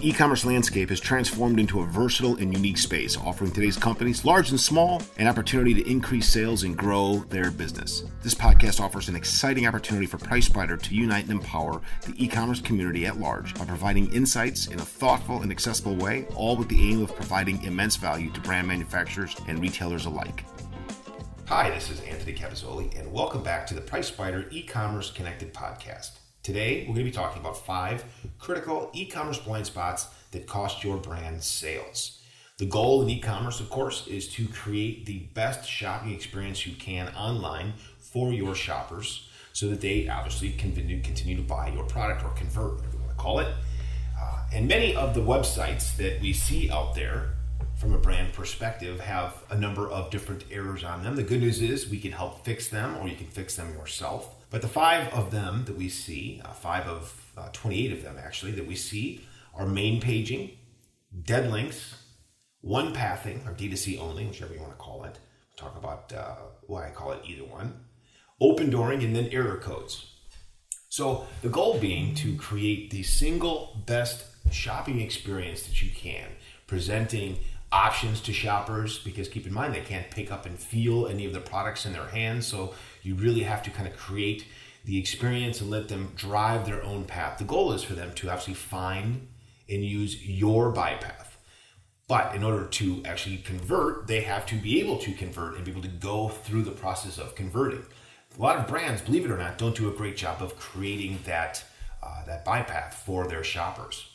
The e commerce landscape has transformed into a versatile and unique space, offering today's companies, large and small, an opportunity to increase sales and grow their business. This podcast offers an exciting opportunity for PriceSpider to unite and empower the e commerce community at large by providing insights in a thoughtful and accessible way, all with the aim of providing immense value to brand manufacturers and retailers alike. Hi, this is Anthony Cavazzoli, and welcome back to the PriceSpider e commerce connected podcast. Today, we're going to be talking about five critical e commerce blind spots that cost your brand sales. The goal in e commerce, of course, is to create the best shopping experience you can online for your shoppers so that they obviously continue, continue to buy your product or convert, whatever you want to call it. Uh, and many of the websites that we see out there from a brand perspective have a number of different errors on them. The good news is we can help fix them or you can fix them yourself. But the five of them that we see, uh, five of uh, 28 of them actually, that we see are main paging, dead links, one pathing, or D2C only, whichever you want to call it. We'll talk about uh, why I call it either one. Open dooring, and then error codes. So the goal being to create the single best shopping experience that you can, presenting options to shoppers because keep in mind they can't pick up and feel any of the products in their hands. So you really have to kind of create the experience and let them drive their own path. The goal is for them to actually find and use your buy path but in order to actually convert they have to be able to convert and be able to go through the process of converting. A lot of brands believe it or not don't do a great job of creating that uh, that buy path for their shoppers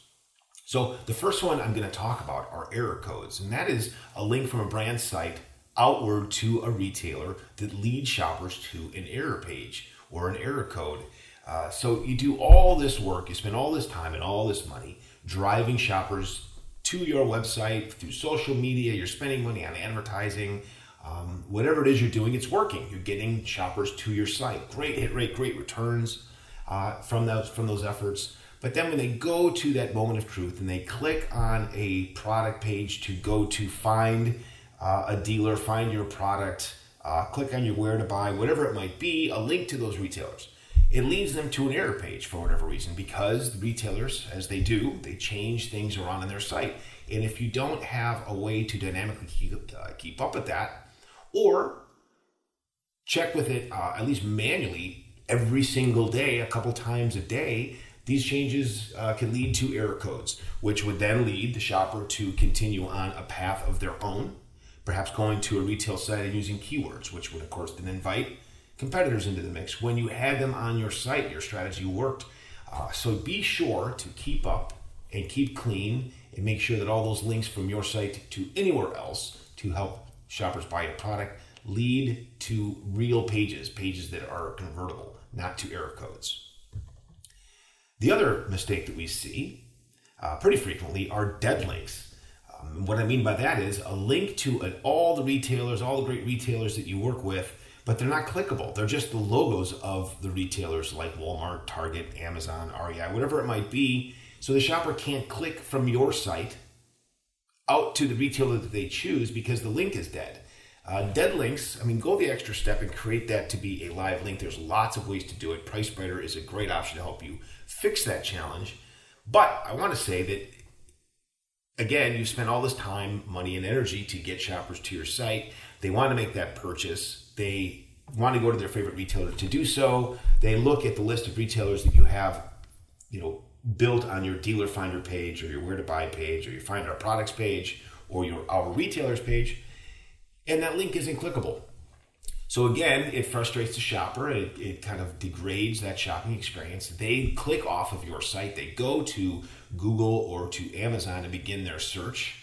so the first one I'm going to talk about are error codes, and that is a link from a brand site outward to a retailer that leads shoppers to an error page or an error code. Uh, so you do all this work, you spend all this time and all this money driving shoppers to your website through social media. You're spending money on advertising. Um, whatever it is you're doing, it's working. You're getting shoppers to your site. Great hit rate, great returns uh, from those from those efforts. But then when they go to that moment of truth and they click on a product page to go to find uh, a dealer, find your product, uh, click on your where to buy, whatever it might be, a link to those retailers. It leads them to an error page for whatever reason because the retailers, as they do, they change things around on their site. And if you don't have a way to dynamically keep, uh, keep up with that, or check with it uh, at least manually every single day, a couple times a day, these changes uh, can lead to error codes, which would then lead the shopper to continue on a path of their own, perhaps going to a retail site and using keywords, which would, of course, then invite competitors into the mix. When you had them on your site, your strategy worked. Uh, so be sure to keep up and keep clean and make sure that all those links from your site to anywhere else to help shoppers buy a product lead to real pages, pages that are convertible, not to error codes. The other mistake that we see uh, pretty frequently are dead links. Um, what I mean by that is a link to an, all the retailers, all the great retailers that you work with, but they're not clickable. They're just the logos of the retailers like Walmart, Target, Amazon, REI, whatever it might be. So the shopper can't click from your site out to the retailer that they choose because the link is dead. Uh, dead links, I mean, go the extra step and create that to be a live link. There's lots of ways to do it. PriceSpider is a great option to help you fix that challenge. But I want to say that, again, you spend all this time, money, and energy to get shoppers to your site. They want to make that purchase. They want to go to their favorite retailer to do so. They look at the list of retailers that you have, you know, built on your dealer finder page or your where to buy page or your find our products page or your our retailers page and that link isn't clickable. So again, it frustrates the shopper. It, it kind of degrades that shopping experience. They click off of your site. They go to Google or to Amazon to begin their search.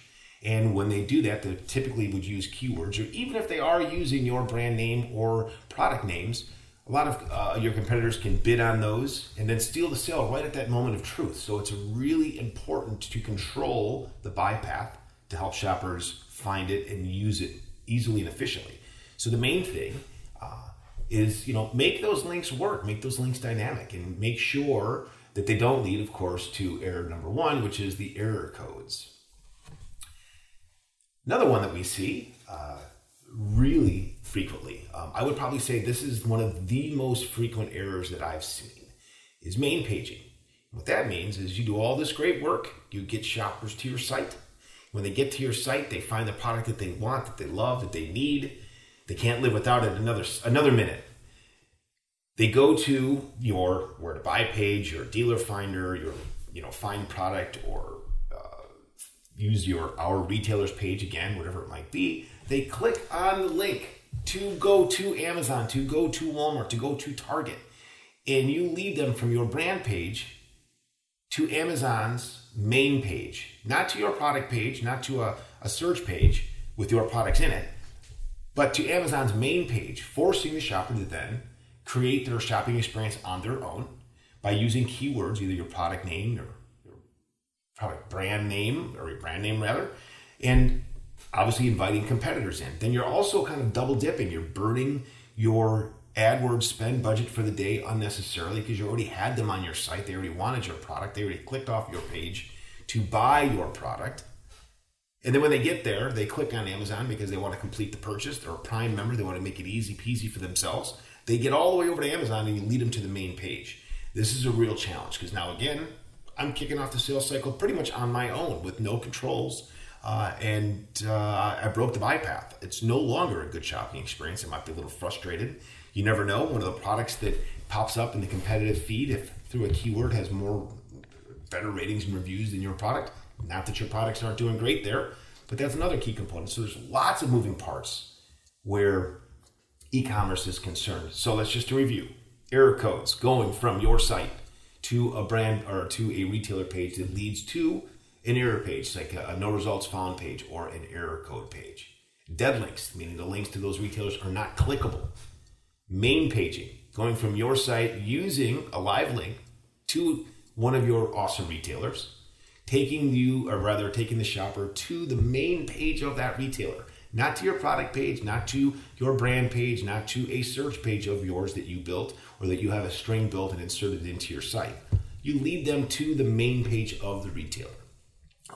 And when they do that, they typically would use keywords, or even if they are using your brand name or product names, a lot of uh, your competitors can bid on those and then steal the sale right at that moment of truth. So it's really important to control the buy path to help shoppers find it and use it easily and efficiently. So the main thing uh, is, you know, make those links work, make those links dynamic, and make sure that they don't lead, of course, to error number one, which is the error codes. Another one that we see uh, really frequently, um, I would probably say this is one of the most frequent errors that I've seen, is main paging. What that means is you do all this great work, you get shoppers to your site. When they get to your site, they find the product that they want, that they love, that they need. They can't live without it another another minute. They go to your where to buy page, your dealer finder, your you know find product, or uh, use your our retailers page again, whatever it might be. They click on the link to go to Amazon, to go to Walmart, to go to Target, and you lead them from your brand page to Amazon's main page, not to your product page, not to a, a search page with your products in it, but to Amazon's main page, forcing the shopper to then create their shopping experience on their own by using keywords, either your product name or your product brand name or your brand name rather, and obviously inviting competitors in. Then you're also kind of double dipping. You're burning your AdWords spend budget for the day unnecessarily because you already had them on your site. They already wanted your product. They already clicked off your page to buy your product. And then when they get there, they click on Amazon because they want to complete the purchase. They're a Prime member. They want to make it easy peasy for themselves. They get all the way over to Amazon and you lead them to the main page. This is a real challenge because now, again, I'm kicking off the sales cycle pretty much on my own with no controls. Uh, and uh, I broke the buy path. It's no longer a good shopping experience. I might be a little frustrated you never know. One of the products that pops up in the competitive feed, if through a keyword has more better ratings and reviews than your product, not that your products aren't doing great there, but that's another key component. So there's lots of moving parts where e-commerce is concerned. So let's just review error codes going from your site to a brand or to a retailer page that leads to an error page, like a, a no results found page or an error code page. Dead links, meaning the links to those retailers are not clickable main paging, going from your site using a live link to one of your awesome retailers, taking you, or rather taking the shopper to the main page of that retailer, not to your product page, not to your brand page, not to a search page of yours that you built or that you have a string built and inserted into your site. You lead them to the main page of the retailer.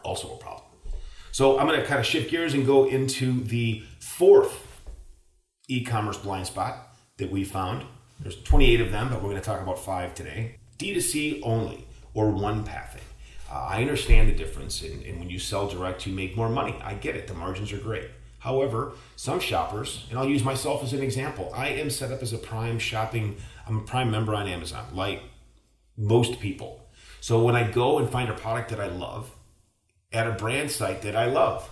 Also a problem. So I'm going to kind of shift gears and go into the fourth e-commerce blind spot, that we found. There's 28 of them, but we're going to talk about five today. D2C only or one pathing. Uh, I understand the difference, and, and when you sell direct, you make more money. I get it, the margins are great. However, some shoppers, and I'll use myself as an example, I am set up as a Prime shopping, I'm a Prime member on Amazon, like most people. So when I go and find a product that I love at a brand site that I love,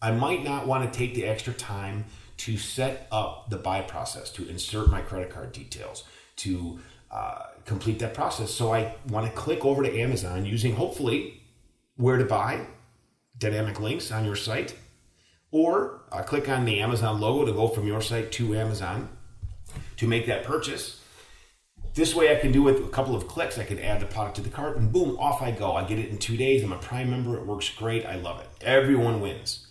I might not want to take the extra time to set up the buy process, to insert my credit card details, to uh, complete that process. So I want to click over to Amazon using hopefully where to buy, dynamic links on your site, or uh, click on the Amazon logo to go from your site to Amazon to make that purchase. This way, I can do it with a couple of clicks. I can add the product to the cart, and boom, off I go. I get it in two days. I'm a Prime member. It works great. I love it. Everyone wins.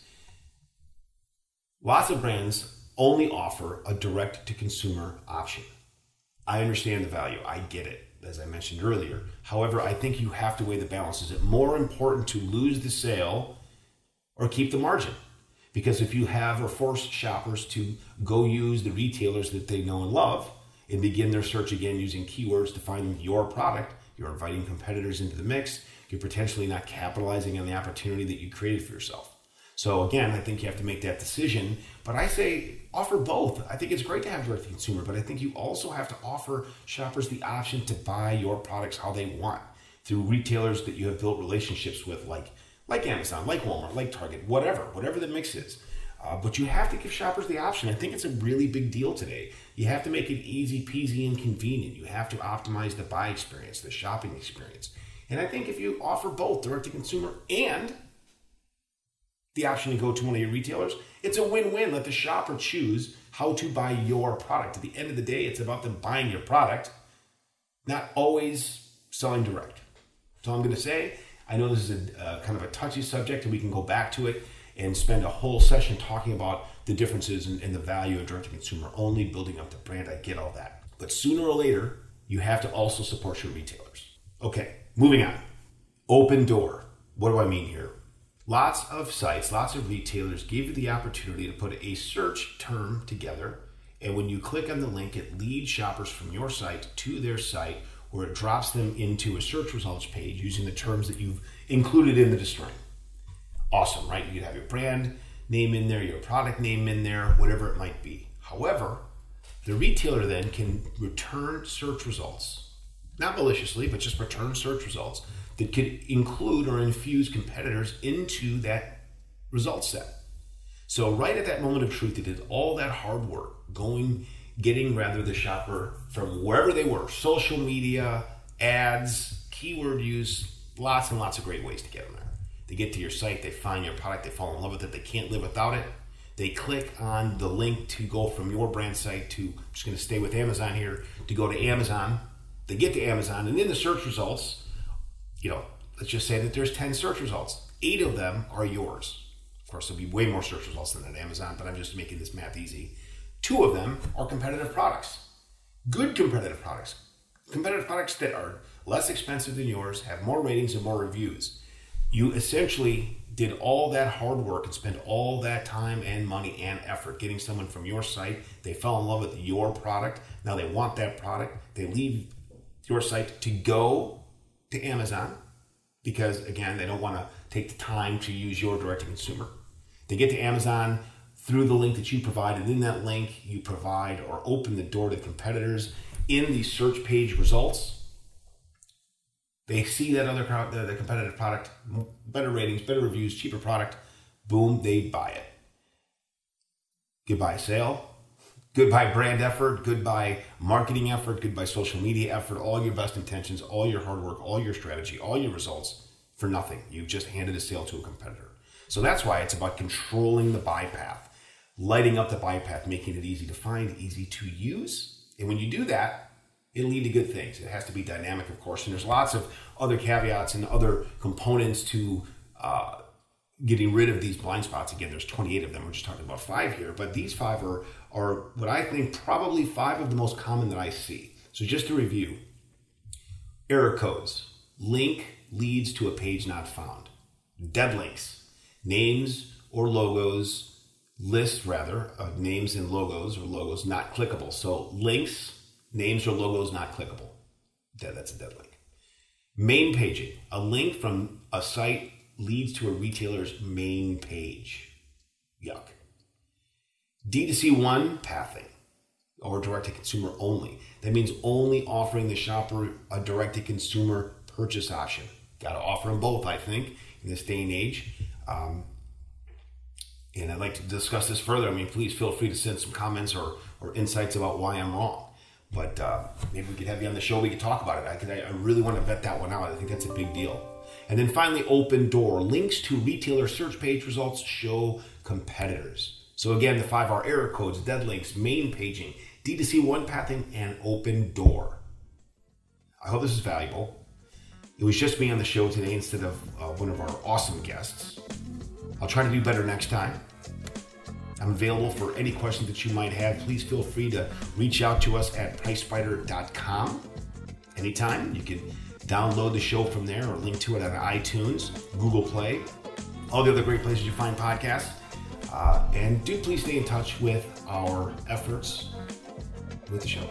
Lots of brands only offer a direct to consumer option. I understand the value, I get it, as I mentioned earlier. However, I think you have to weigh the balance. Is it more important to lose the sale or keep the margin? Because if you have or force shoppers to go use the retailers that they know and love and begin their search again using keywords to find your product, you're inviting competitors into the mix. You're potentially not capitalizing on the opportunity that you created for yourself. So again, I think you have to make that decision. But I say offer both. I think it's great to have direct to consumer, but I think you also have to offer shoppers the option to buy your products how they want through retailers that you have built relationships with, like like Amazon, like Walmart, like Target, whatever, whatever the mix is. Uh, but you have to give shoppers the option. I think it's a really big deal today. You have to make it easy peasy and convenient. You have to optimize the buy experience, the shopping experience. And I think if you offer both direct to consumer and the option to go to one of your retailers, it's a win win. Let the shopper choose how to buy your product. At the end of the day, it's about them buying your product, not always selling direct. So I'm going to say. I know this is a uh, kind of a touchy subject, and we can go back to it and spend a whole session talking about the differences and, the value of direct to consumer only, building up the brand. I get all that. But sooner or later, you have to also support your retailers. Okay, moving on. Open door. What do I mean here? Lots of sites, lots of retailers give you the opportunity to put a search term together. And when you click on the link, it leads shoppers from your site to their site where it drops them into a search results page using the terms that you've included in the string. Awesome, right? You could have your brand name in there, your product name in there, whatever it might be. However, the retailer then can return search results, not maliciously, but just return search results that could include or infuse competitors into that result set. So, right at that moment of truth, they did all that hard work, going, getting rather the shopper from wherever they were social media, ads, keyword use, lots and lots of great ways to get them there. They get to your site, they find your product, they fall in love with it, they can't live without it. They click on the link to go from your brand site to, I'm just going to stay with Amazon here, to go to Amazon. They get to Amazon, and in the search results, you know, let's just say that there's 10 search results. Eight of them are yours. Of course, there'll be way more search results than at Amazon, but I'm just making this math easy. Two of them are competitive products. Good competitive products. Competitive products that are less expensive than yours, have more ratings and more reviews. You essentially did all that hard work and spent all that time and money and effort getting someone from your site. They fell in love with your product. Now they want that product. They leave your site to go to Amazon because, again, they don't want to take the time to use your direct to consumer. They get to Amazon through the link that you provide, and in that link, you provide or open the door to competitors in the search page results. They see that other the, competitive product, better ratings, better reviews, cheaper product. Boom, they buy it. Goodbye sale. Goodbye brand effort. Goodbye marketing effort. Goodbye social media effort. All your best intentions, all your hard work, all your strategy, all your results for nothing. You've just handed a sale to a competitor. So that's why it's about controlling the buy path, lighting up the buy path, making it easy to find, easy to use. And when you do that, it'll lead to good things. It has to be dynamic, of course, and there's lots of other caveats and other components to uh, getting rid of these blind spots. Again, there's 28 of them. We're just talking about five here, but these five are are what I think probably five of the most common that I see. So just to review, error codes. Link leads to a page not found. Dead links. Names or logos, list rather, of names and logos or logos not clickable. So links Names or logos not clickable. That's a dead link. Main paging. A link from a site leads to a retailer's main page. Yuck. D2C1 pathing or direct to consumer only. That means only offering the shopper a direct to consumer purchase option. Got to offer them both, I think, in this day and age. Um, and I'd like to discuss this further. I mean, please feel free to send some comments or, or insights about why I'm wrong. But uh, maybe we could have you on the show. We could talk about it. I, could, I really want to vet that one out. I think that's a big deal. And then finally, open door. Links to retailer search page results show competitors. So again, the five R error codes, dead links, main paging, D2C one pathing, and open door. I hope this is valuable. It was just me on the show today instead of uh, one of our awesome guests. I'll try to do better next time. I'm available for any questions that you might have. Please feel free to reach out to us at pricespider.com anytime. You can download the show from there or link to it on iTunes, Google Play, all the other great places you find podcasts. Uh, and do please stay in touch with our efforts with the show.